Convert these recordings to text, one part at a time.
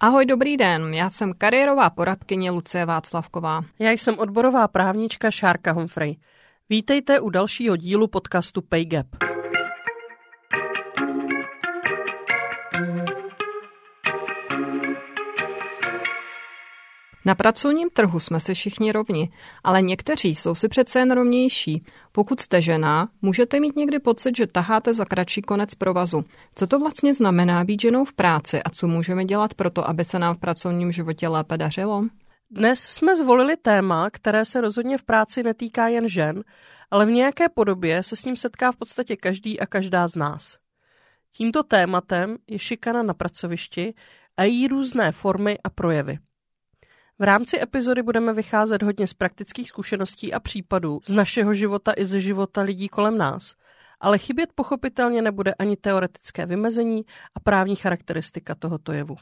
Ahoj, dobrý den, já jsem kariérová poradkyně Lucie Václavková. Já jsem odborová právnička Šárka Humphrey. Vítejte u dalšího dílu podcastu PayGap. Na pracovním trhu jsme si všichni rovni, ale někteří jsou si přece jen rovnější. Pokud jste žena, můžete mít někdy pocit, že taháte za kratší konec provazu. Co to vlastně znamená být ženou v práci a co můžeme dělat pro to, aby se nám v pracovním životě lépe dařilo? Dnes jsme zvolili téma, které se rozhodně v práci netýká jen žen, ale v nějaké podobě se s ním setká v podstatě každý a každá z nás. Tímto tématem je šikana na pracovišti a její různé formy a projevy. V rámci epizody budeme vycházet hodně z praktických zkušeností a případů z našeho života i ze života lidí kolem nás. Ale chybět pochopitelně nebude ani teoretické vymezení a právní charakteristika tohoto jevu.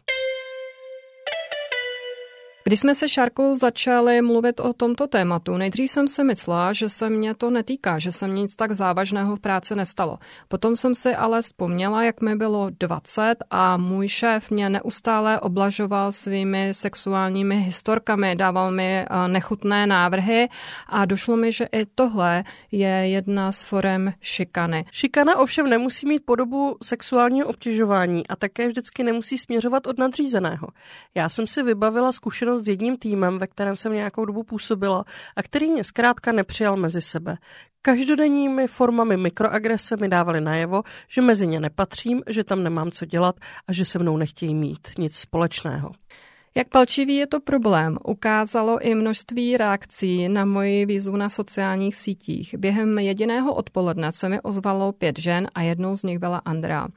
Když jsme se Šárkou začali mluvit o tomto tématu, nejdřív jsem si myslela, že se mě to netýká, že se mě nic tak závažného v práci nestalo. Potom jsem si ale vzpomněla, jak mi bylo 20 a můj šéf mě neustále oblažoval svými sexuálními historkami, dával mi eh, nechutné návrhy a došlo mi, že i tohle je jedna z forem šikany. Šikana ovšem nemusí mít podobu sexuálního obtěžování a také vždycky nemusí směřovat od nadřízeného. Já jsem si vybavila zkušenost zkušenost s jedním týmem, ve kterém jsem nějakou dobu působila a který mě zkrátka nepřijal mezi sebe. Každodenními formami mikroagrese mi dávali najevo, že mezi ně nepatřím, že tam nemám co dělat a že se mnou nechtějí mít nic společného. Jak palčivý je to problém, ukázalo i množství reakcí na moji výzvu na sociálních sítích. Během jediného odpoledne se mi ozvalo pět žen a jednou z nich byla Andrea.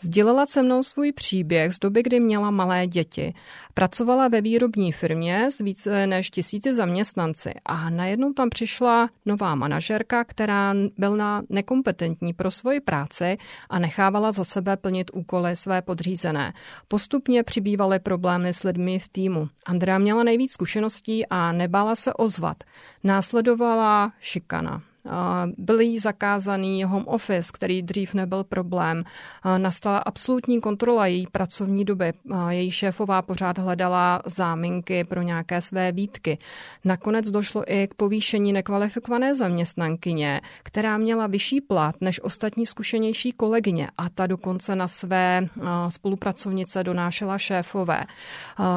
Sdílela se mnou svůj příběh z doby, kdy měla malé děti. Pracovala ve výrobní firmě s více než tisíci zaměstnanci a najednou tam přišla nová manažerka, která byla nekompetentní pro svoji práci a nechávala za sebe plnit úkoly své podřízené. Postupně přibývaly problémy s lidmi v týmu. Andrea měla nejvíc zkušeností a nebála se ozvat. Následovala šikana. Byl jí zakázaný home office, který dřív nebyl problém. Nastala absolutní kontrola její pracovní doby. Její šéfová pořád hledala záminky pro nějaké své výtky. Nakonec došlo i k povýšení nekvalifikované zaměstnankyně, která měla vyšší plat než ostatní zkušenější kolegyně a ta dokonce na své spolupracovnice donášela šéfové.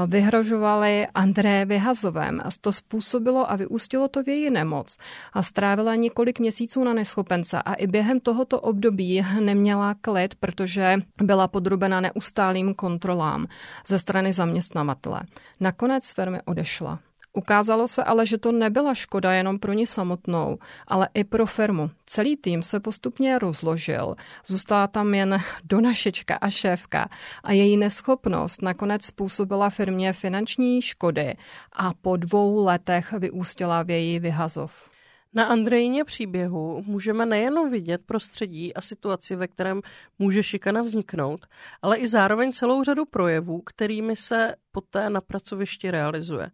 Vyhrožovali André vyhazovém. To způsobilo a vyústilo to v její nemoc. A strávila několik několik měsíců na neschopence a i během tohoto období neměla klid, protože byla podrobena neustálým kontrolám ze strany zaměstnavatele. Nakonec firmy odešla. Ukázalo se ale, že to nebyla škoda jenom pro ní samotnou, ale i pro firmu. Celý tým se postupně rozložil. Zůstala tam jen donašečka a šéfka a její neschopnost nakonec způsobila firmě finanční škody a po dvou letech vyústila v její vyhazov. Na Andrejně příběhu můžeme nejenom vidět prostředí a situaci, ve kterém může šikana vzniknout, ale i zároveň celou řadu projevů, kterými se poté na pracovišti realizuje.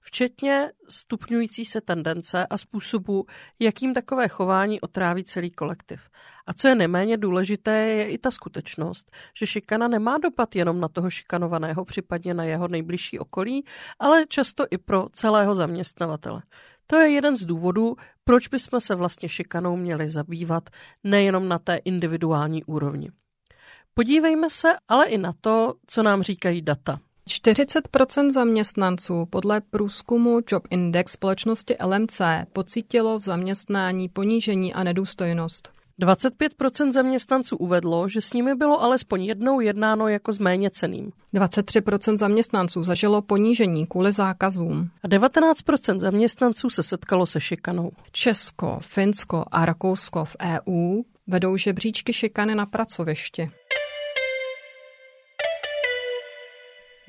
Včetně stupňující se tendence a způsobu, jakým takové chování otráví celý kolektiv. A co je neméně důležité, je i ta skutečnost, že šikana nemá dopad jenom na toho šikanovaného, případně na jeho nejbližší okolí, ale často i pro celého zaměstnavatele. To je jeden z důvodů, proč bychom se vlastně šikanou měli zabývat nejenom na té individuální úrovni. Podívejme se ale i na to, co nám říkají data. 40% zaměstnanců podle průzkumu Job Index společnosti LMC pocítilo v zaměstnání ponížení a nedůstojnost. 25% zaměstnanců uvedlo, že s nimi bylo alespoň jednou jednáno jako s méně ceným. 23% zaměstnanců zažilo ponížení kvůli zákazům. A 19% zaměstnanců se setkalo se šikanou. Česko, Finsko a Rakousko v EU vedou žebříčky šikany na pracovišti.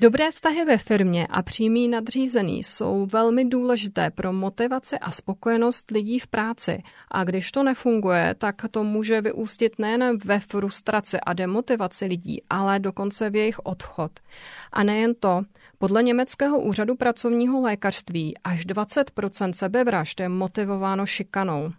Dobré vztahy ve firmě a přímý nadřízený jsou velmi důležité pro motivaci a spokojenost lidí v práci. A když to nefunguje, tak to může vyústit nejen ve frustraci a demotivaci lidí, ale dokonce v jejich odchod. A nejen to, podle Německého úřadu pracovního lékařství až 20 sebevražd je motivováno šikanou.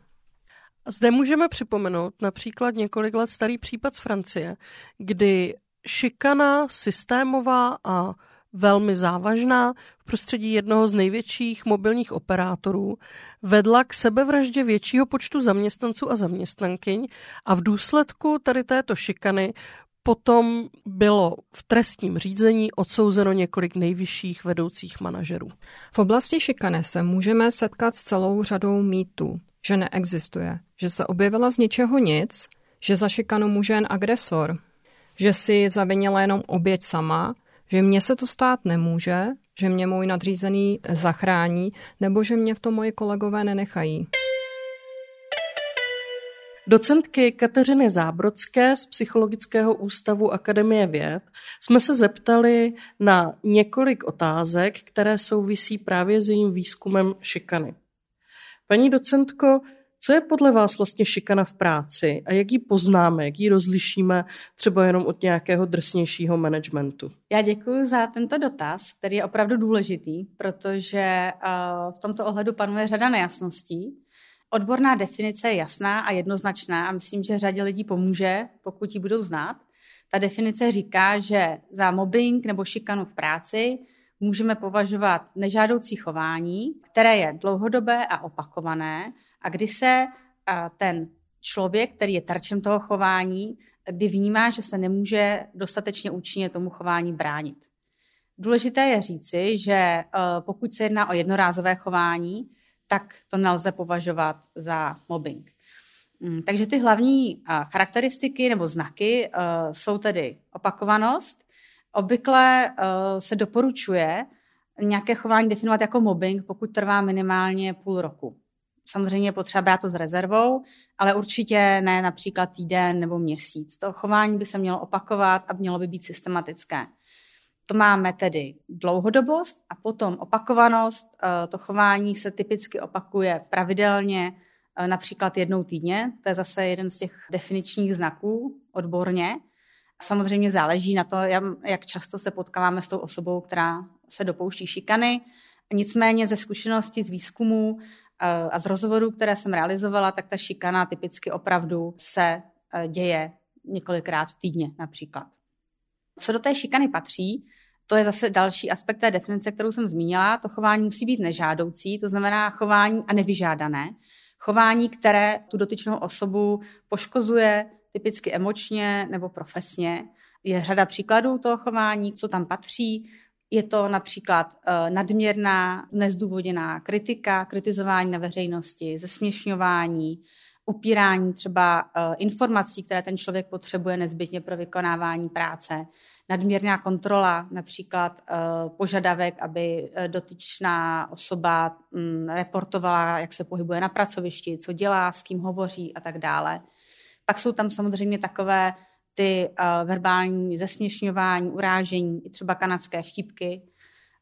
Zde můžeme připomenout například několik let starý případ z Francie, kdy šikana systémová a velmi závažná v prostředí jednoho z největších mobilních operátorů vedla k sebevraždě většího počtu zaměstnanců a zaměstnankyň a v důsledku tady této šikany potom bylo v trestním řízení odsouzeno několik nejvyšších vedoucích manažerů. V oblasti šikany se můžeme setkat s celou řadou mýtů, že neexistuje, že se objevila z ničeho nic, že za šikanu může jen agresor, že si zavinila jenom oběť sama, že mně se to stát nemůže, že mě můj nadřízený zachrání, nebo že mě v tom moji kolegové nenechají. Docentky Kateřiny Zábrodské z Psychologického ústavu Akademie věd jsme se zeptali na několik otázek, které souvisí právě s jejím výzkumem šikany. Paní docentko, co je podle vás vlastně šikana v práci a jak ji poznáme, jak ji rozlišíme třeba jenom od nějakého drsnějšího managementu? Já děkuji za tento dotaz, který je opravdu důležitý, protože eh, v tomto ohledu panuje řada nejasností. Odborná definice je jasná a jednoznačná a myslím, že řadě lidí pomůže, pokud ji budou znát. Ta definice říká, že za mobbing nebo šikanu v práci můžeme považovat nežádoucí chování, které je dlouhodobé a opakované a kdy se ten člověk, který je terčem toho chování, kdy vnímá, že se nemůže dostatečně účinně tomu chování bránit. Důležité je říci, že e, pokud se jedná o jednorázové chování, tak to nelze považovat za mobbing. Mm, takže ty hlavní charakteristiky nebo znaky e, jsou tedy opakovanost. Obvykle e, se doporučuje nějaké chování definovat jako mobbing, pokud trvá minimálně půl roku. Samozřejmě potřeba brát to s rezervou, ale určitě ne například týden nebo měsíc. To chování by se mělo opakovat a mělo by být systematické. To máme tedy dlouhodobost a potom opakovanost. Eh, to chování se typicky opakuje pravidelně, eh, například jednou týdně. To je zase jeden z těch definičních znaků odborně. Samozřejmě záleží na to, jak často se potkáváme s tou osobou, která se dopouští šikany. Nicméně ze zkušenosti z výzkumu a z rozhovorů, které jsem realizovala, tak ta šikana typicky opravdu se eh, děje několikrát týdně například. Co do té šikany patří, to je zase další aspekt té definice, kterou jsem zmínila. To chování musí být nežádoucí, to znamená chování a nevyžádané. Chování, které tu dotyčnou osobu poškozuje typicky emočně nebo profesně. Je řada příkladů toho chování, co tam patří. Je to například uh, nadměrná, nezdůvodněná kritika, kritizování na veřejnosti, zesměšňování, upírání třeba uh, informací, které ten člověk potřebuje nezbytně pro vykonávání práce, nadměrná kontrola, například uh, požadavek, aby dotyčná osoba um, reportovala, jak se pohybuje na pracovišti, co dělá, s kým hovoří a tak dále. Pak jsou tam samozřejmě takové ty uh, verbální zesměšňování, urážení, i třeba kanadské vtipky,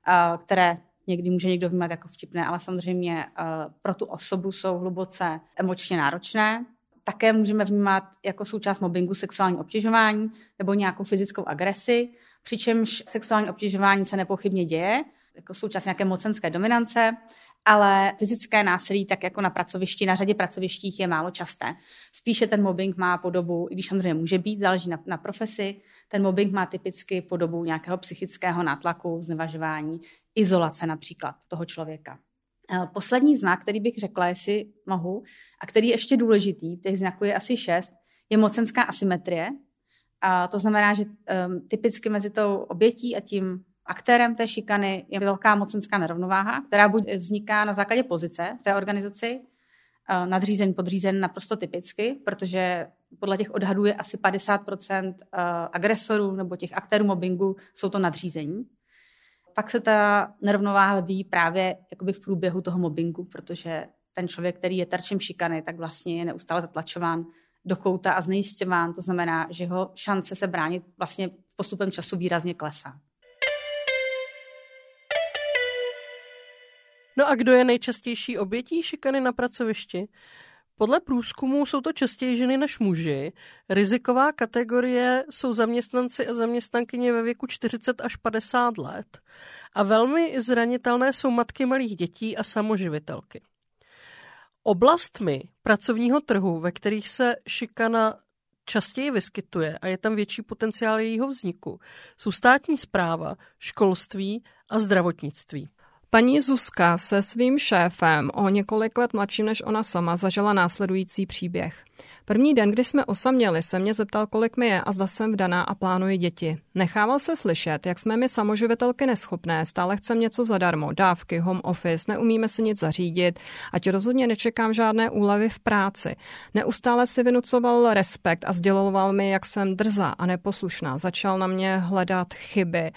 uh, které někdy může někdo vnímat jako vtipné, ale samozřejmě uh, pro tu osobu jsou hluboce emočně náročné. Také můžeme vnímat jako součást mobbingu sexuální obtěžování nebo nějakou fyzickou agresi, přičemž sexuální obtěžování se nepochybně děje, jako součást nějaké mocenské dominance, ale fyzické násilí, tak jako na pracovišti, na řadě pracovištích je málo časté. Spíše ten mobbing má podobu, i když samozřejmě může být, záleží na, na profesi, ten mobbing má typicky podobu nějakého psychického nátlaku, znevažování, izolace například toho člověka. Eh, poslední znak, který bych řekla, jestli mohu, a který je ještě důležitý, těch znaků je asi šest, je mocenská asymetrie. A to znamená, že um, typicky mezi tou obětí a tím aktérem té šikany je velká mocenská nerovnováha, která buď vzniká na základě pozice v té organizaci, eh, nadřízen, podřízen naprosto typicky, protože podle těch odhadů je asi 50% eh, agresorů nebo těch aktérů mobbingu jsou to nadřízení. Pak se ta nerovnováha ví právě jakoby v průběhu toho mobbingu, protože ten člověk, který je terčem šikany, tak vlastně je neustále zatlačován do kouta a znejistěván. To znamená, že jeho šance se bránit vlastně postupem času výrazně klesá. No a kdo je nejčastější obětí šikany na pracovišti? Podle průzkumu jsou to častěji ženy než muži. Riziková kategorie jsou zaměstnanci a zaměstnankyně ve věku 40 až 50 let. A velmi zranitelné jsou matky malých dětí a samoživitelky. Oblastmi pracovního trhu, ve kterých se šikana častěji vyskytuje a je tam větší potenciál jejího vzniku, jsou státní zpráva, školství a zdravotnictví. Paní Zuzka se svým šéfem o několik let mladším než ona sama zažila následující příběh. První den, kdy jsme osaměli, se mě zeptal, kolik mi je a zda jsem vdaná a plánuji děti. Nechával se slyšet, jak jsme my samoživitelky neschopné, stále chcem něco zadarmo, dávky, home office, neumíme si nic zařídit, ať rozhodně nečekám žádné úlevy v práci. Neustále si vynucoval respekt a sděloval mi, jak jsem drzá a neposlušná. Začal na mě hledat chyby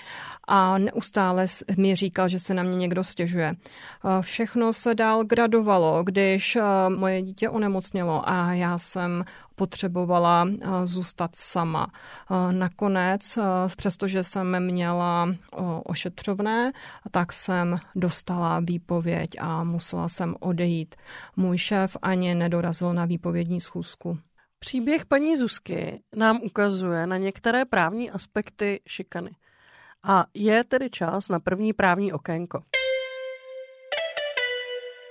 a neustále mi říkal, že se na mě někdo stěžuje. Všechno se dál gradovalo, když moje dítě onemocnělo a já jsem potřebovala eh, zůstat sama. Eh, nakonec, eh, přestože jsem měla ošetřovné, tak jsem dostala výpověď a musela jsem odejít. Můj šéf ani nedorazil na výpovědní schůzku. Příběh paní Zuzky nám ukazuje na některé právní aspekty šikany. A je tedy čas na první právní okénko.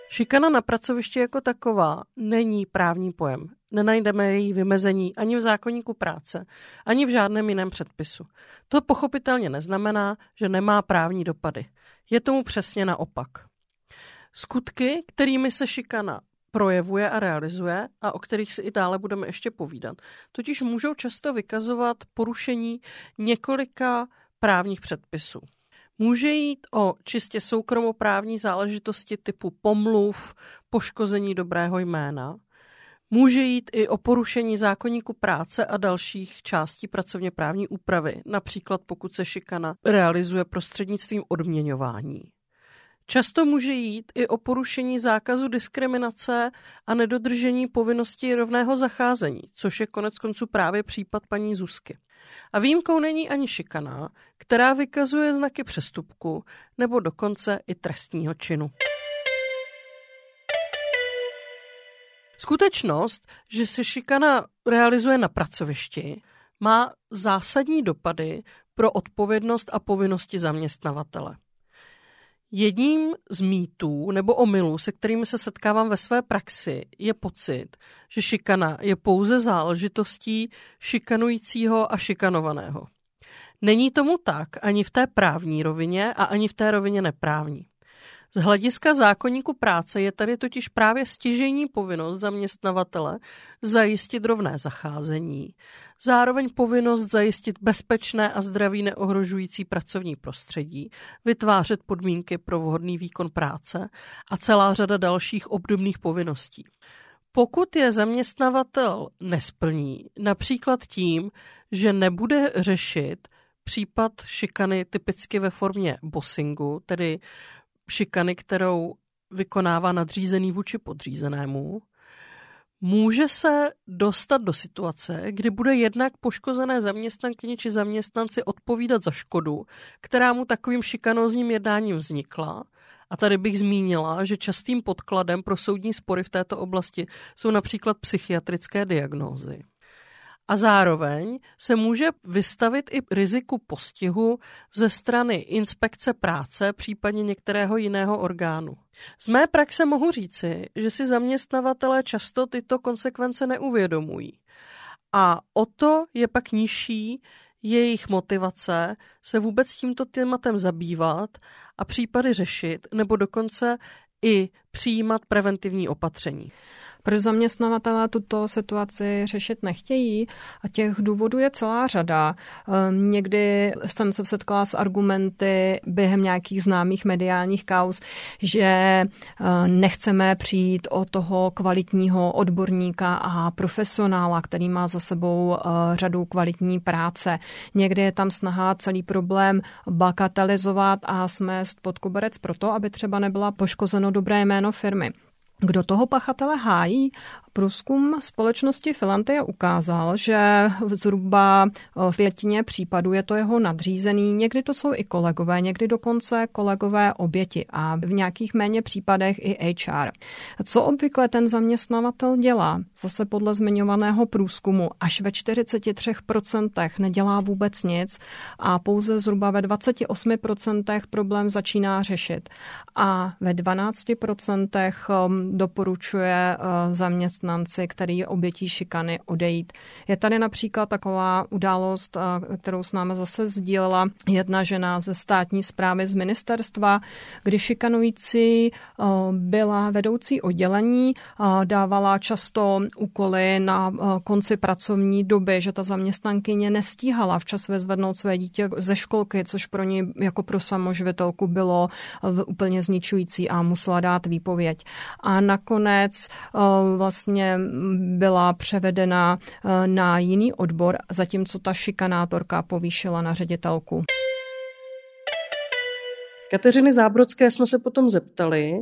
Šikana na pracovišti jako taková není právní pojem. Nenajdeme její vymezení ani v zákonníku práce, ani v žádném jiném předpisu. To pochopitelně neznamená, že nemá právní dopady. Je tomu přesně naopak. Skutky, kterými se šikana projevuje a realizuje a o kterých si i dále budeme ještě povídat, totiž můžou často vykazovat porušení několika právních předpisů. Může jít o čistě soukromoprávní záležitosti typu pomluv, poškození dobrého jména. Může jít i o porušení zákonníku práce a dalších částí pracovně právní úpravy, například pokud se šikana realizuje prostřednictvím odměňování. Často může jít i o porušení zákazu diskriminace a nedodržení povinnosti rovného zacházení, což je konec konců právě případ paní Zuzky. A výjimkou není ani šikana, která vykazuje znaky přestupku nebo dokonce i trestního činu. Skutečnost, že se šikana realizuje na pracovišti, má zásadní dopady pro odpovědnost a povinnosti zaměstnavatele. Jedním z mýtů nebo omylů, se kterými se setkávám ve své praxi, je pocit, že šikana je pouze záležitostí šikanujícího a šikanovaného. Není tomu tak ani v té právní rovině a ani v té rovině neprávní. Z hlediska zákonníku práce je tady totiž právě stěžení povinnost zaměstnavatele zajistit rovné zacházení, zároveň povinnost zajistit bezpečné a zdraví neohrožující pracovní prostředí, vytvářet podmínky pro vhodný výkon práce a celá řada dalších obdobných povinností. Pokud je zaměstnavatel nesplní, například tím, že nebude řešit případ šikany typicky ve formě bossingu, tedy šikany, kterou vykonává nadřízený vůči podřízenému, může se dostat do situace, kdy bude jednak poškozené zaměstnankyni či zaměstnanci odpovídat za škodu, která mu takovým šikanózním jednáním vznikla. A tady bych zmínila, že častým podkladem pro soudní spory v této oblasti jsou například psychiatrické diagnózy a zároveň se může vystavit i riziku postihu ze strany inspekce práce, případně některého jiného orgánu. Z mé praxe mohu říci, že si zaměstnavatelé často tyto konsekvence neuvědomují. A o to je pak nižší jejich motivace se vůbec tímto tématem zabývat a případy řešit, nebo dokonce i přijímat preventivní opatření. Proč zaměstnavatele tuto situaci řešit nechtějí? A těch důvodů je celá řada. Ehm, někdy jsem se setkala s argumenty během nějakých známých mediálních kauz, že eh, nechceme přijít o toho kvalitního odborníka a profesionála, který má za sebou eh, řadu kvalitní práce. Někdy je tam snaha celý problém bagatelizovat a smést pod koberec proto, aby třeba nebyla poškozeno dobré jméno firmy. Kdo toho pachatele hájí? Průzkum společnosti Filantia ukázal, že zhruba v pětině případů je to jeho nadřízený, někdy to jsou i kolegové, někdy dokonce kolegové oběti a v nějakých méně případech i HR. Co obvykle ten zaměstnavatel dělá? Zase podle zmiňovaného průzkumu až ve 43% nedělá vůbec nic a pouze zhruba ve 28% problém začíná řešit. A ve 12% um, doporučuje uh, zaměstnanci, který je obětí šikany, odejít. Je tady například taková událost, uh, kterou s námi zase sdílela jedna žena ze státní zprávy z ministerstva, kdy šikanující uh, byla vedoucí oddělení, dávala často úkoly na konci pracovní doby, že ta zaměstnankyně nestíhala včas vezvednout své dítě ze školky, což pro ní jako pro samoživitelku bylo úplně zničující a musela dát výpověď. A nakonec vlastně byla převedena na jiný odbor, zatímco ta šikanátorka povýšila na ředitelku. Kateřiny Zábrodské jsme se potom zeptali,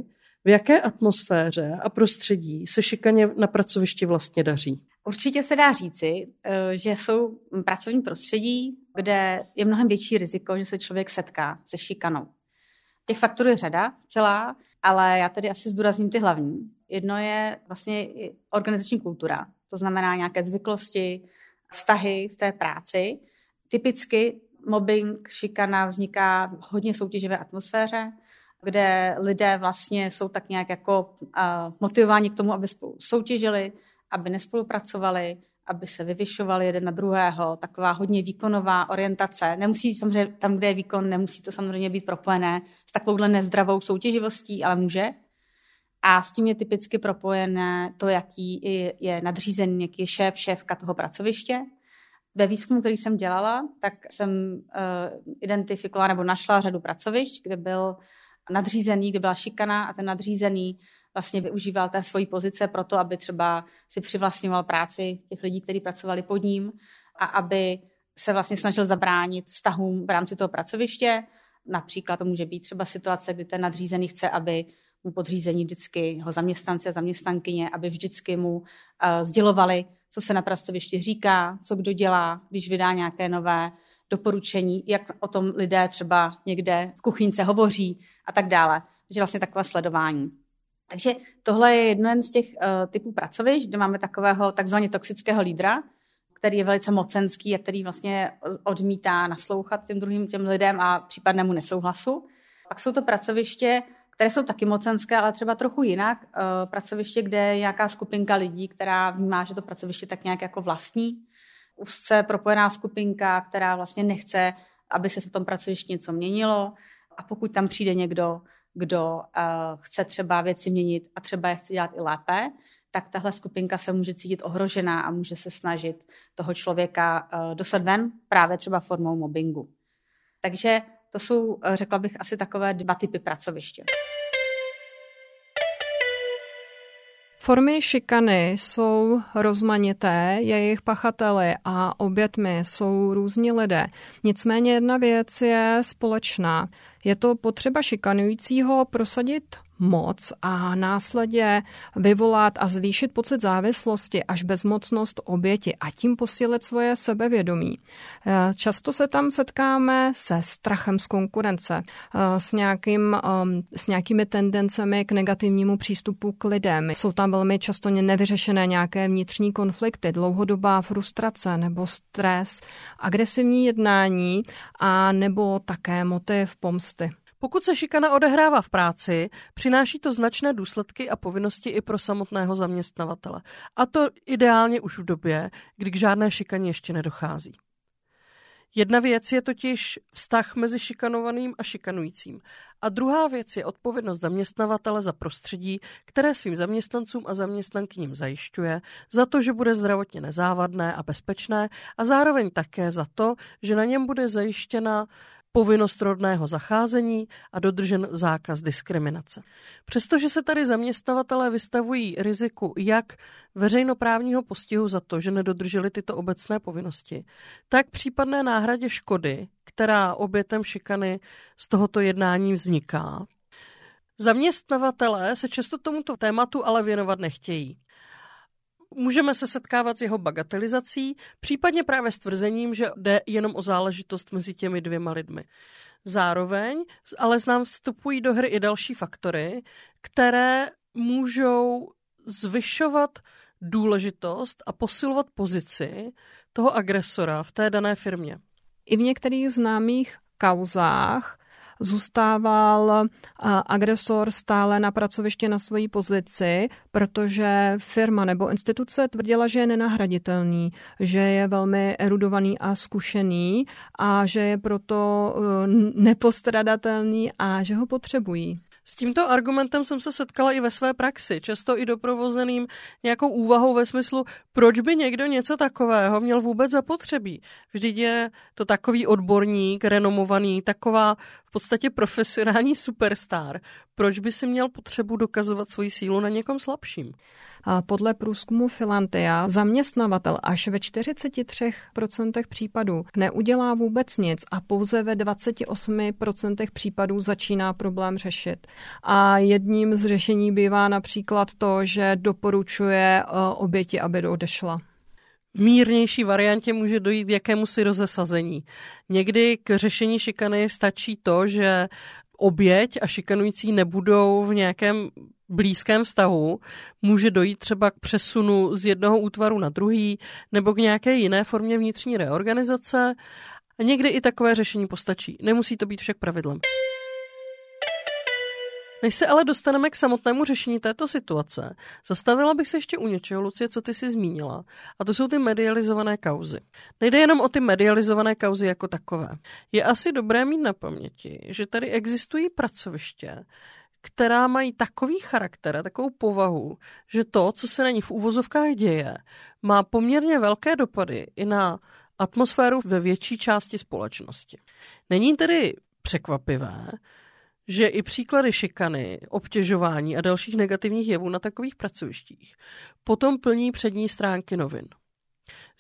v jaké atmosféře a prostředí se šikaně na pracovišti vlastně daří? Určitě se dá říci, eh, že jsou pracovní prostředí, kde je mnohem větší riziko, že se člověk setká se šikanou. Těch faktorů je řada celá, ale já tady asi zdůrazním ty hlavní. Jedno je vlastně organizační kultura, to znamená nějaké zvyklosti, vztahy v té práci. Typicky mobbing, šikana vzniká v hodně soutěživé atmosféře, kde lidé vlastně jsou tak nějak jako uh, motivováni k tomu, aby spolu soutěžili, aby nespolupracovali, aby se vyvyšovali jeden na druhého, taková hodně výkonová orientace. Nemusí samozřejmě tam, kde je výkon, nemusí to samozřejmě být propojené s takovouhle nezdravou soutěživostí, ale může. A s tím je typicky propojené to, jaký je nadřízený, jaký je šéf, šéfka toho pracoviště. Ve výzkumu, který jsem dělala, tak jsem uh, identifikovala nebo našla řadu pracovišť, kde byl nadřízený, kde byla šikana a ten nadřízený vlastně využíval té svojí pozice pro to, aby třeba si přivlastňoval práci těch lidí, kteří pracovali pod ním a aby se vlastně snažil zabránit vztahům v rámci toho pracoviště. Například to může být třeba situace, kdy ten nadřízený chce, aby mu podřízení vždycky jeho zaměstnanci a zaměstnankyně, aby vždycky mu uh, sdělovali, co se na pracovišti říká, co kdo dělá, když vydá nějaké nové doporučení, jak o tom lidé třeba někde v kuchyňce hovoří a tak dále. Takže vlastně takové sledování. Takže tohle je jeden z těch uh, typů pracovišť, kde máme takového takzvaně toxického lídra, který je velice mocenský a který vlastně odmítá naslouchat těm druhým těm lidem a případnému nesouhlasu. Pak jsou to pracoviště, které jsou taky mocenské, ale třeba trochu jinak. Uh, pracoviště, kde je nějaká skupinka lidí, která vnímá, že to pracoviště tak nějak jako vlastní. Úzce propojená skupinka, která vlastně nechce, aby se v tom pracovišti něco měnilo. A pokud tam přijde někdo, kdo uh, chce třeba věci měnit a třeba je chce dělat i lépe, tak tahle skupinka se může cítit ohrožená a může se snažit toho člověka uh, dostat ven právě třeba formou mobbingu. Takže to jsou, řekla bych, asi takové dva typy pracoviště. Formy šikany jsou rozmanité, jejich pachateli a obětmi jsou různí lidé. Nicméně jedna věc je společná. Je to potřeba šikanujícího prosadit moc a následně vyvolat a zvýšit pocit závislosti až bezmocnost oběti a tím posílit svoje sebevědomí. Eh, často se tam setkáme se strachem z konkurence, eh, s, nějakým, ehm, s nějakými tendencemi k negativnímu přístupu k lidem. Jsou tam velmi často nevyřešené nějaké vnitřní konflikty, dlouhodobá frustrace nebo stres, agresivní jednání a nebo také motiv pomsty. Pokud se šikana odehrává v práci, přináší to značné důsledky a povinnosti i pro samotného zaměstnavatele. A to ideálně už v době, kdy k žádné šikaně ještě nedochází. Jedna věc je totiž vztah mezi šikanovaným a šikanujícím. A druhá věc je odpovědnost zaměstnavatele za prostředí, které svým zaměstnancům a zaměstnankyním zajišťuje, za to, že bude zdravotně nezávadné a bezpečné a zároveň také za to, že na něm bude zajištěna povinnost rodného zacházení a dodržen zákaz diskriminace. Přestože se tady zaměstnavatelé vystavují riziku jak veřejnoprávního postihu za to, že nedodrželi tyto obecné povinnosti, tak případné náhradě škody, která obětem šikany z tohoto jednání vzniká. Zaměstnavatelé se často tomuto tématu ale věnovat nechtějí. Můžeme se setkávat s jeho bagatelizací, případně právě s tvrzením, že jde jenom o záležitost mezi těmi dvěma lidmi. Zároveň ale znám vstupují do hry i další faktory, které můžou zvyšovat důležitost a posilovat pozici toho agresora v té dané firmě. I v některých známých kauzách zůstával agresor stále na pracovišti na svojí pozici, protože firma nebo instituce tvrdila, že je nenahraditelný, že je velmi erudovaný a zkušený a že je proto e, nepostradatelný a že ho potřebují. S tímto argumentem jsem se setkala i ve své praxi, často i doprovozeným nějakou úvahou ve smyslu, proč by někdo něco takového měl vůbec zapotřebí. Vždyť je to takový odborník, renomovaný, taková podstatě profesionální superstar. Proč by si měl potřebu dokazovat svoji sílu na někom slabším? Podle průzkumu Filantia zaměstnavatel až ve 43% případů neudělá vůbec nic a pouze ve 28% případů začíná problém řešit. A jedním z řešení bývá například to, že doporučuje e, oběti, aby odešla mírnější variantě může dojít k jakému si rozesazení. Někdy k řešení šikany stačí to, že oběť a šikanující nebudou v nějakém blízkém vztahu, může dojít třeba k přesunu z jednoho útvaru na druhý nebo k nějaké jiné formě vnitřní reorganizace a někdy i takové řešení postačí. Nemusí to být však pravidlem. Než se ale dostaneme k samotnému řešení této situace, zastavila bych se ještě u něčeho, Lucie, co ty si zmínila, a to jsou ty medializované kauzy. Nejde jenom o ty medializované kauzy jako takové. Je asi dobré mít na paměti, že tady existují pracoviště, která mají takový charakter a takovou povahu, že to, co se na ní v úvozovkách děje, má poměrně velké dopady i na atmosféru ve větší části společnosti. Není tedy překvapivé, že i příklady šikany, obtěžování a dalších negativních jevů na takových pracovištích potom plní přední stránky novin.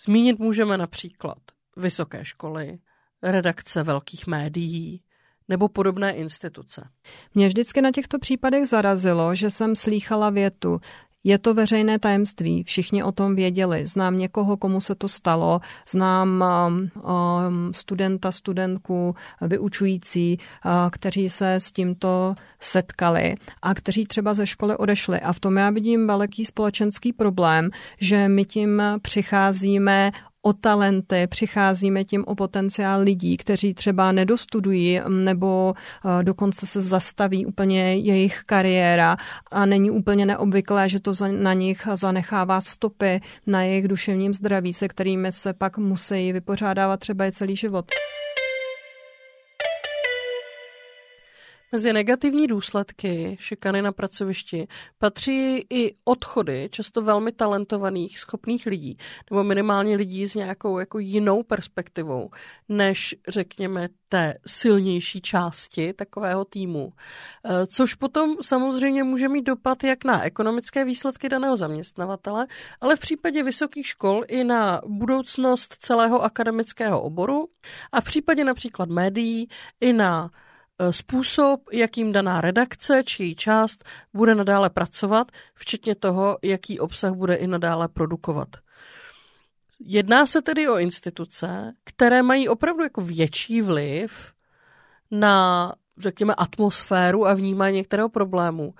Zmínit můžeme například vysoké školy, redakce velkých médií, nebo podobné instituce. Mě vždycky na těchto případech zarazilo, že jsem slýchala větu, je to veřejné tajemství, všichni o tom věděli. Znám někoho, komu se to stalo, znám um, um, studenta, studentku, vyučující, uh, kteří se s tímto setkali a kteří třeba ze školy odešli. A v tom já vidím velký společenský problém, že my tím přicházíme o talenty, přicházíme tím o potenciál lidí, kteří třeba nedostudují nebo eh, dokonce se zastaví úplně jejich kariéra a není úplně neobvyklé, že to na nich zanechává stopy na jejich duševním zdraví, se kterými se pak musí vypořádávat třeba i celý život. Mezi negativní důsledky šikany na pracovišti patří i odchody často velmi talentovaných, schopných lidí, nebo minimálně lidí s nějakou jako jinou perspektivou, než řekněme té silnější části takového týmu. Eh, což potom samozřejmě může mít dopad jak na ekonomické výsledky daného zaměstnavatele, ale v případě vysokých škol i na budoucnost celého akademického oboru a v případě například médií i na způsob, jakým daná redakce či její část bude nadále pracovat, včetně toho, jaký obsah bude i nadále produkovat. Jedná se tedy o instituce, které mají opravdu jako větší vliv na, řekněme, atmosféru a vnímání některého problému,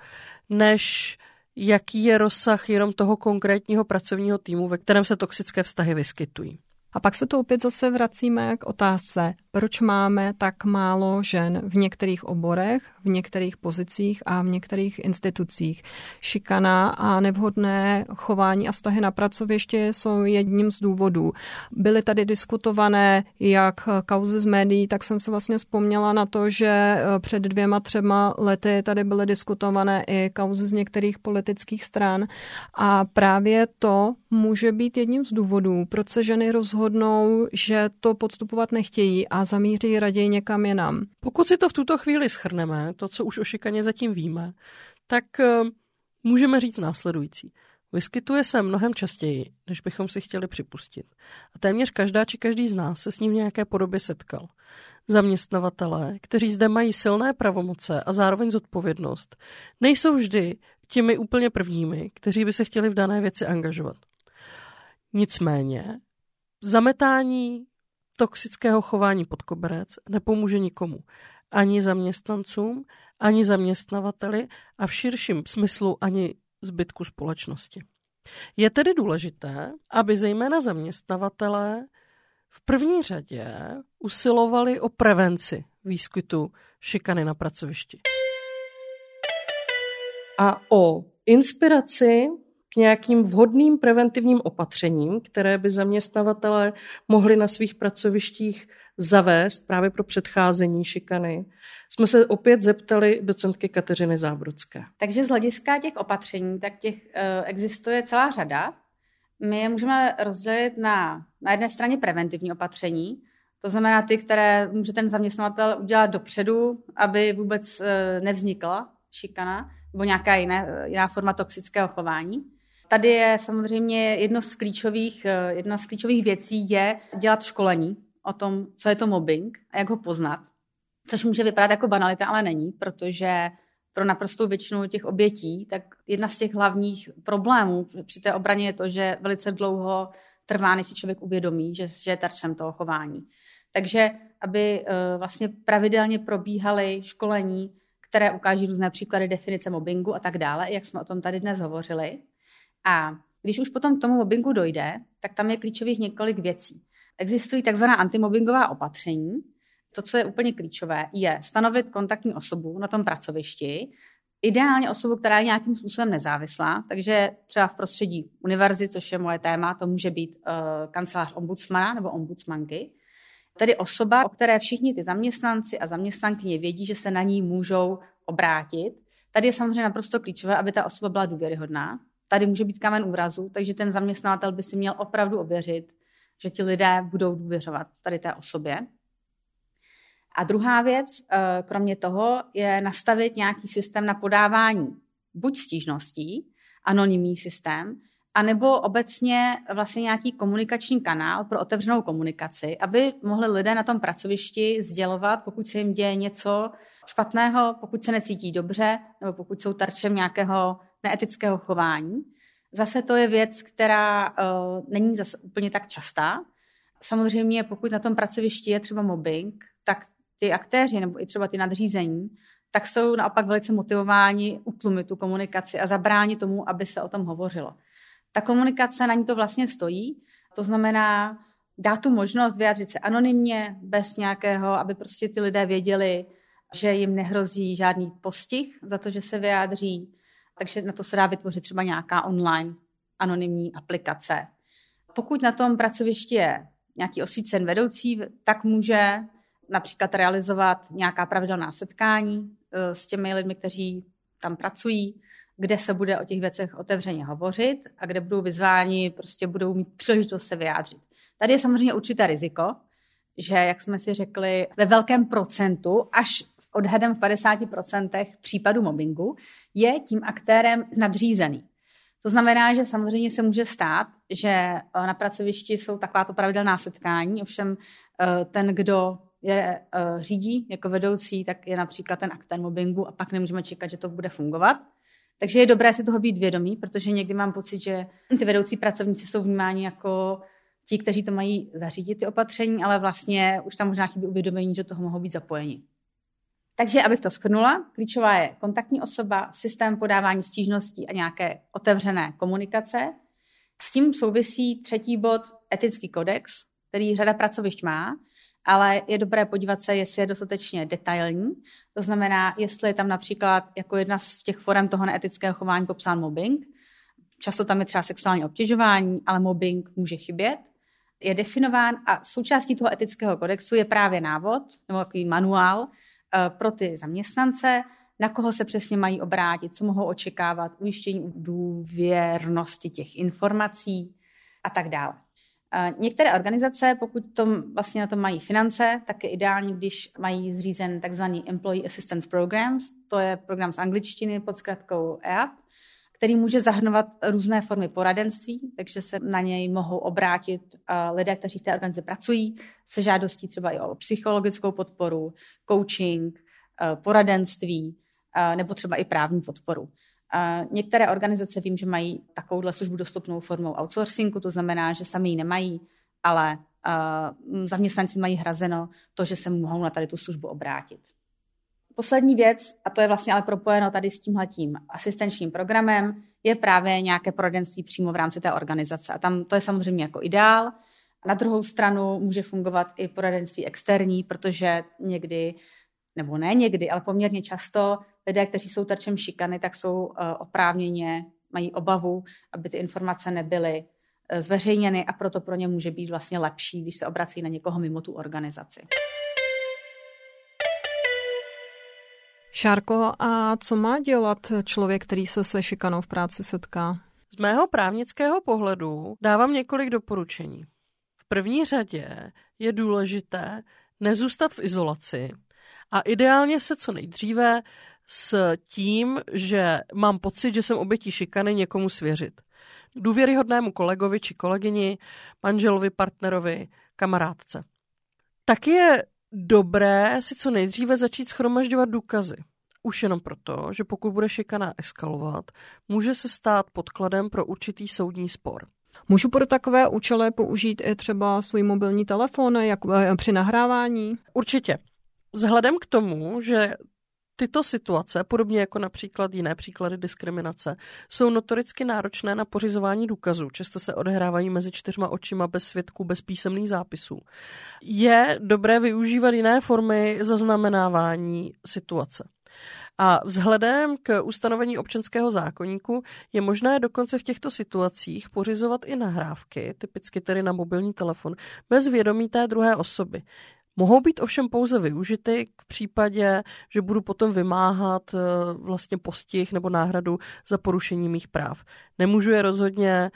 než jaký je rozsah jenom toho konkrétního pracovního týmu, ve kterém se toxické vztahy vyskytují. A pak se to opět zase vracíme k otázce, proč máme tak málo žen v některých oborech, v některých pozicích a v některých institucích. Šikana a nevhodné chování a vztahy na pracoviště jsou jedním z důvodů. Byly tady diskutované jak kauzy z médií, tak jsem se vlastně vzpomněla na to, že eh, před dvěma, třema lety tady byly diskutované i kauzy z některých politických stran a právě to může být jedním z důvodů, proč se ženy rozhodnou, že to podstupovat nechtějí a zamíří raději někam jinam. Pokud si to v tuto chvíli schrneme, to, co už o šikaně zatím víme, tak eh, můžeme říct následující. Vyskytuje se mnohem častěji, než bychom si chtěli připustit. A téměř každá či každý z nás se s ním v nějaké podobě setkal. Zaměstnavatelé, kteří zde mají silné pravomoce a zároveň zodpovědnost, nejsou vždy těmi úplně prvními, kteří by se chtěli v dané věci angažovat. Nicméně zametání toxického chování pod koberec nepomůže nikomu. Ani zaměstnancům, ani zaměstnavateli a v širším smyslu ani zbytku společnosti. Je tedy důležité, aby zejména zaměstnavatelé v první řadě usilovali o prevenci výskytu šikany na pracovišti. A o inspiraci nějakým vhodným preventivním opatřením, které by zaměstnavatelé mohli na svých pracovištích zavést právě pro předcházení šikany, jsme se opět zeptali docentky Kateřiny Zábrodské. Takže z hlediska těch opatření, tak těch uh, existuje celá řada. My je můžeme rozdělit na, na jedné straně preventivní opatření, to znamená ty, které může ten zaměstnavatel udělat dopředu, aby vůbec uh, nevznikla šikana nebo nějaká jiná, jiná forma toxického chování. Tady je samozřejmě jedno z klíčových, eh, jedna z klíčových věcí je dělat školení o tom, co je to mobbing a jak ho poznat. Což může vypadat jako banalita, ale není, protože pro naprostou většinu těch obětí, tak jedna z těch hlavních problémů při té obraně je to, že velice dlouho trvá, než si člověk uvědomí, že, že je terčem toho chování. Takže aby uh, vlastně pravidelně probíhaly školení, které ukáží různé příklady definice mobbingu a tak dále, jak jsme o tom tady dnes hovořili. A když už potom k tomu mobbingu dojde, tak tam je klíčových několik věcí. Existují takzvaná antimobbingová opatření. To, co je úplně klíčové, je stanovit kontaktní osobu na tom pracovišti, ideálně osobu, která je nějakým způsobem nezávislá, takže třeba v prostředí univerzity, což je moje téma, to může být uh, kancelář ombudsmana nebo ombudsmanky, tedy osoba, o které všichni ty zaměstnanci a zaměstnankyně vědí, že se na ní můžou obrátit. Tady je samozřejmě naprosto klíčové, aby ta osoba byla důvěryhodná. Tady může být kamen úrazu, takže ten zaměstnatel by si měl opravdu ověřit, že ti lidé budou důvěřovat tady té osobě. A druhá věc, eh, kromě toho, je nastavit nějaký systém na podávání buď stížností, anonymní systém, anebo obecně vlastně nějaký komunikační kanál pro otevřenou komunikaci, aby mohli lidé na tom pracovišti sdělovat, pokud se jim děje něco špatného, pokud se necítí dobře, nebo pokud jsou tarčem nějakého neetického chování. Zase to je věc, která uh, není zase úplně tak častá. Samozřejmě, pokud na tom pracovišti je třeba mobbing, tak ty aktéři nebo i třeba ty nadřízení, tak jsou naopak velice motivováni utlumit tu komunikaci a zabránit tomu, aby se o tom hovořilo. Ta komunikace na ní to vlastně stojí, to znamená dá tu možnost vyjádřit se anonymně, bez nějakého, aby prostě ty lidé věděli, že jim nehrozí žádný postih za to, že se vyjádří. Takže na to se dá vytvořit třeba nějaká online anonymní aplikace. Pokud na tom pracovišti je nějaký osvícen vedoucí, tak může například realizovat nějaká pravidelná setkání eh, s těmi lidmi, kteří tam pracují, kde se bude o těch věcech otevřeně hovořit a kde budou vyzváni, prostě budou mít příležitost se vyjádřit. Tady je samozřejmě určité riziko, že, jak jsme si řekli, ve velkém procentu, až odhadem v 50% případů mobbingu, je tím aktérem nadřízený. To znamená, že samozřejmě se může stát, že eh, na pracovišti jsou takováto pravidelná setkání, ovšem eh, ten, kdo je eh, řídí jako vedoucí, tak je například ten aktér mobbingu a pak nemůžeme čekat, že to bude fungovat. Takže je dobré si toho být vědomí, protože někdy mám pocit, že ty vedoucí pracovníci jsou vnímáni jako ti, kteří to mají zařídit, ty opatření, ale vlastně už tam možná chybí uvědomění, že toho mohou být zapojeni. Takže, abych to schrnula, klíčová je kontaktní osoba, systém podávání stížností a nějaké otevřené komunikace. S tím souvisí třetí bod, etický kodex, který řada pracovišť má, ale je dobré podívat se, jestli je dostatečně detailní. To znamená, jestli je tam například jako jedna z těch forem toho neetického chování popsán mobbing. Často tam je třeba sexuální obtěžování, ale mobbing může chybět. Je definován a součástí toho etického kodexu je právě návod nebo takový manuál, pro ty zaměstnance, na koho se přesně mají obrátit, co mohou očekávat, ujištění důvěrnosti těch informací a tak dále. Eh, některé organizace, pokud tom, vlastně na to mají finance, tak je ideální, když mají zřízen takzvaný Employee Assistance Programs, to je program z angličtiny pod zkratkou EAP, který může zahrnovat různé formy poradenství, takže se na něj mohou obrátit eh, lidé, kteří v té organizaci pracují, se žádostí třeba i o psychologickou podporu, coaching, eh, poradenství eh, nebo třeba i právní podporu. Některé organizace vím, že mají takovouhle službu dostupnou formou outsourcingu, to znamená, že sami ji nemají, ale zaměstnanci mají hrazeno to, že se mohou na tady tu službu obrátit. Poslední věc, a to je vlastně ale propojeno tady s tímhletím asistenčním programem, je právě nějaké poradenství přímo v rámci té organizace. A tam to je samozřejmě jako ideál. Na druhou stranu může fungovat i poradenství externí, protože někdy, nebo ne někdy, ale poměrně často lidé, kteří jsou terčem šikany, tak jsou eh, oprávněně, mají obavu, aby ty informace nebyly eh, zveřejněny a proto pro ně může být vlastně lepší, když se obrací na někoho mimo tu organizaci. Šárko, a co má dělat člověk, který se se šikanou v práci setká? Z mého právnického pohledu dávám několik doporučení. V první řadě je důležité nezůstat v izolaci a ideálně se co nejdříve s tím, že mám pocit, že jsem obětí šikany, někomu svěřit. Důvěryhodnému kolegovi či kolegyni, manželovi, partnerovi, kamarádce. Tak je dobré si co nejdříve začít schromažďovat důkazy. Už jenom proto, že pokud bude šikana eskalovat, může se stát podkladem pro určitý soudní spor. Můžu pro takové účely použít i třeba svůj mobilní telefon jak eh, při nahrávání? Určitě. Vzhledem k tomu, že Tyto situace, podobně jako například jiné příklady diskriminace, jsou notoricky náročné na pořizování důkazů. Často se odehrávají mezi čtyřma očima bez svědků, bez písemných zápisů. Je dobré využívat jiné formy zaznamenávání situace. A vzhledem k ustanovení občanského zákonníku je možné dokonce v těchto situacích pořizovat i nahrávky, typicky tedy na mobilní telefon, bez vědomí té druhé osoby. Mohou být ovšem pouze využity v případě, že budu potom vymáhat eh, vlastně postih nebo náhradu za porušení mých práv. Nemůžu je rozhodně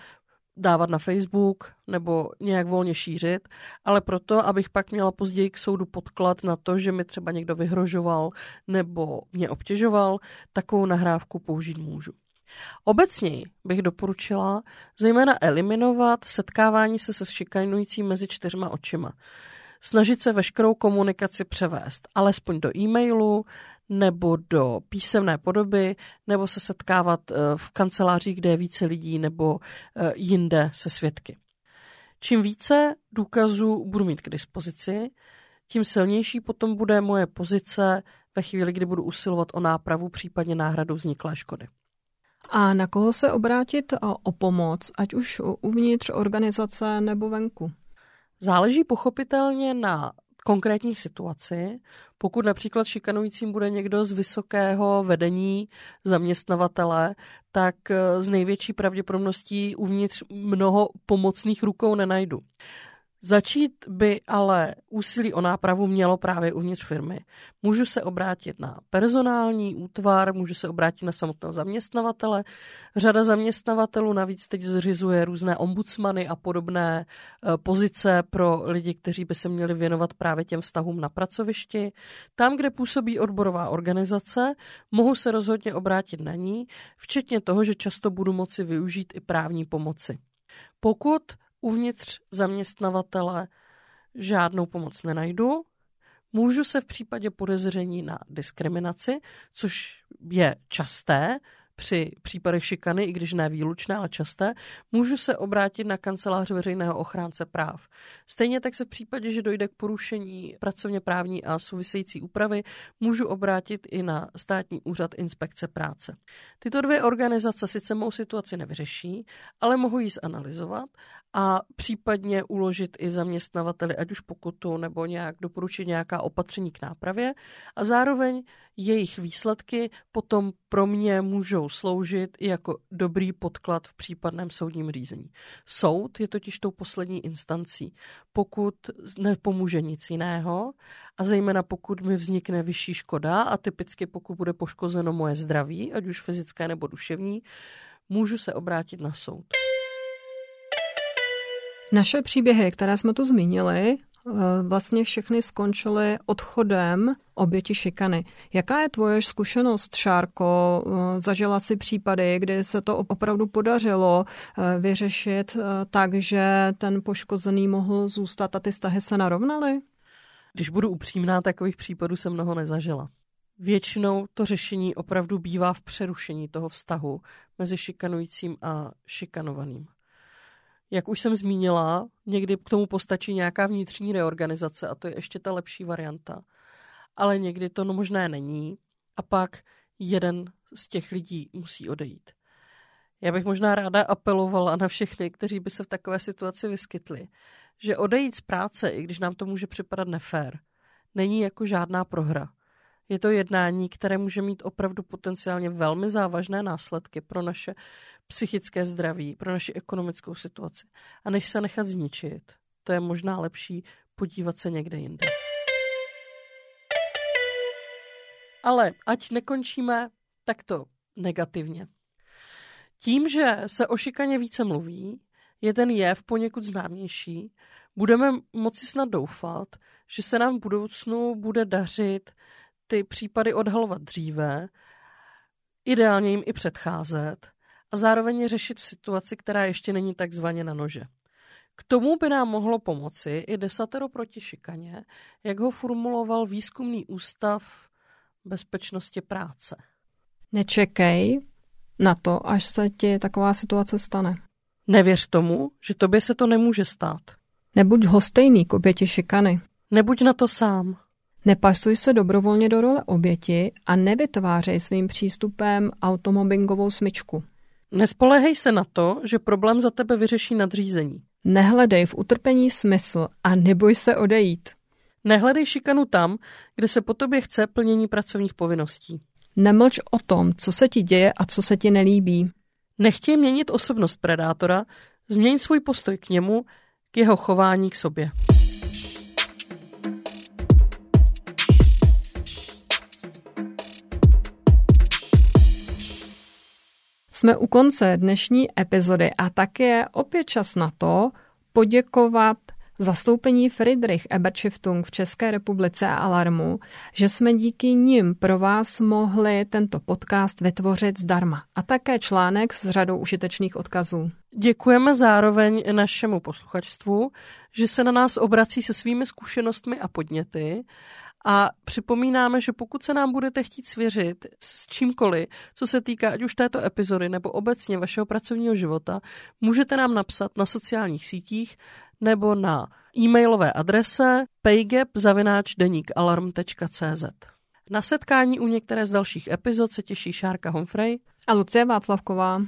dávat na Facebook nebo nějak volně šířit, ale proto, abych pak měla později k soudu podklad na to, že mi třeba někdo vyhrožoval nebo mě obtěžoval, takovou nahrávku použít můžu. Obecněji bych doporučila zejména eliminovat setkávání se se šikanujícím mezi čtyřma očima snažit se veškerou komunikaci převést alespoň do e-mailu nebo do písemné podoby, nebo se setkávat eh, v kancelářích, kde je více lidí, nebo eh, jinde se svědky. Čím více důkazů budu mít k dispozici, tím silnější potom bude moje pozice ve chvíli, kdy budu usilovat o nápravu, případně náhradu vzniklé škody. A na koho se obrátit o pomoc, ať už uvnitř organizace nebo venku? Záleží pochopitelně na konkrétní situaci. Pokud například šikanujícím bude někdo z vysokého vedení zaměstnavatele, tak z největší pravděpodobností uvnitř mnoho pomocných rukou nenajdu. Začít by ale úsilí o nápravu mělo právě uvnitř firmy. Můžu se obrátit na personální útvar, můžu se obrátit na samotného zaměstnavatele. Řada zaměstnavatelů navíc teď zřizuje různé ombudsmany a podobné e, pozice pro lidi, kteří by se měli věnovat právě těm vztahům na pracovišti. Tam, kde působí odborová organizace, mohu se rozhodně obrátit na ní, včetně toho, že často budu moci využít i právní pomoci. Pokud uvnitř zaměstnavatele žádnou pomoc nenajdu. Můžu se v případě podezření na diskriminaci, což je časté, při případech šikany, i když ne výlučné, ale časté, můžu se obrátit na kancelář veřejného ochránce práv. Stejně tak se v případě, že dojde k porušení pracovně právní a související úpravy, můžu obrátit i na státní úřad inspekce práce. Tyto dvě organizace sice mou situaci nevyřeší, ale mohu ji zanalizovat a případně uložit i zaměstnavateli, ať už pokutu nebo nějak doporučit nějaká opatření k nápravě a zároveň jejich výsledky potom pro mě můžou sloužit i jako dobrý podklad v případném soudním řízení. Soud je totiž tou poslední instancí. Pokud nepomůže nic jiného a zejména pokud mi vznikne vyšší škoda a typicky pokud bude poškozeno moje zdraví, ať už fyzické nebo duševní, můžu se obrátit na soud. Naše příběhy, které jsme tu zmínili, vlastně všechny skončily odchodem oběti šikany. Jaká je tvoje zkušenost, Šárko? Eh, zažila si případy, kdy se to opravdu podařilo eh, vyřešit tak, že ten poškozený mohl zůstat a ty vztahy se narovnaly? Když budu upřímná, takových případů jsem mnoho nezažila. většinou to řešení opravdu bývá v přerušení toho vztahu mezi šikanujícím a šikanovaným. Jak už jsem zmínila, někdy k tomu postačí nějaká vnitřní reorganizace a to je ještě ta lepší varianta. Ale někdy to no možné není a pak jeden z těch lidí musí odejít. Já bych možná ráda apelovala na všechny, kteří by se v takové situaci vyskytli, že odejít z práce, i když nám to může připadat nefér, není jako žádná prohra. Je to jednání, které může mít opravdu potenciálně velmi závažné následky pro naše psychické zdraví, pro naši ekonomickou situaci. A než se nechat zničit, to je možná lepší podívat se někde jinde. Ale ať nekončíme takto negativně. Tím, že se o šikaně více mluví, je ten jev poněkud známější, budeme moci snad doufat, že se nám v budoucnu bude dařit ty případy odhalovat dříve, ideálně jim i předcházet a zároveň řešit v situaci, která ještě není takzvaně na nože. K tomu by nám mohlo pomoci i desatero proti šikaně, jak ho formuloval výzkumný ústav bezpečnosti práce. Nečekej na to, až se ti taková situace stane. Nevěř tomu, že tobě se to nemůže stát. Nebuď hostejný k oběti šikany. Nebuď na to sám. Nepasuj se dobrovolně do role oběti a nevytvářej svým přístupem automobbingovou smyčku. Nespolehej se na to, že problém za tebe vyřeší nadřízení. Nehledej v utrpení smysl a neboj se odejít. Nehledej šikanu tam, kde se po tobě chce plnění pracovních povinností. Nemlč o tom, co se ti děje a co se ti nelíbí. Nechtěj měnit osobnost predátora, změň svůj postoj k němu, k jeho chování k sobě. Jsme u konce dnešní epizody a tak je opět čas na to poděkovat zastoupení Friedrich Ebertstiftung v České republice a Alarmu, že jsme díky nim pro vás mohli tento podcast vytvořit zdarma a také článek s řadou užitečných odkazů. Děkujeme zároveň našemu posluchačstvu, že se na nás obrací se svými zkušenostmi a podněty a připomínáme, že pokud se nám budete chtít svěřit s čímkoliv, co se týká ať už této epizody nebo obecně vašeho pracovního života, můžete nám napsat na sociálních sítích nebo na e-mailové adrese paygap.deníkalarm.cz Na setkání u některé z dalších epizod se těší Šárka Humphrey a Lucie Václavková.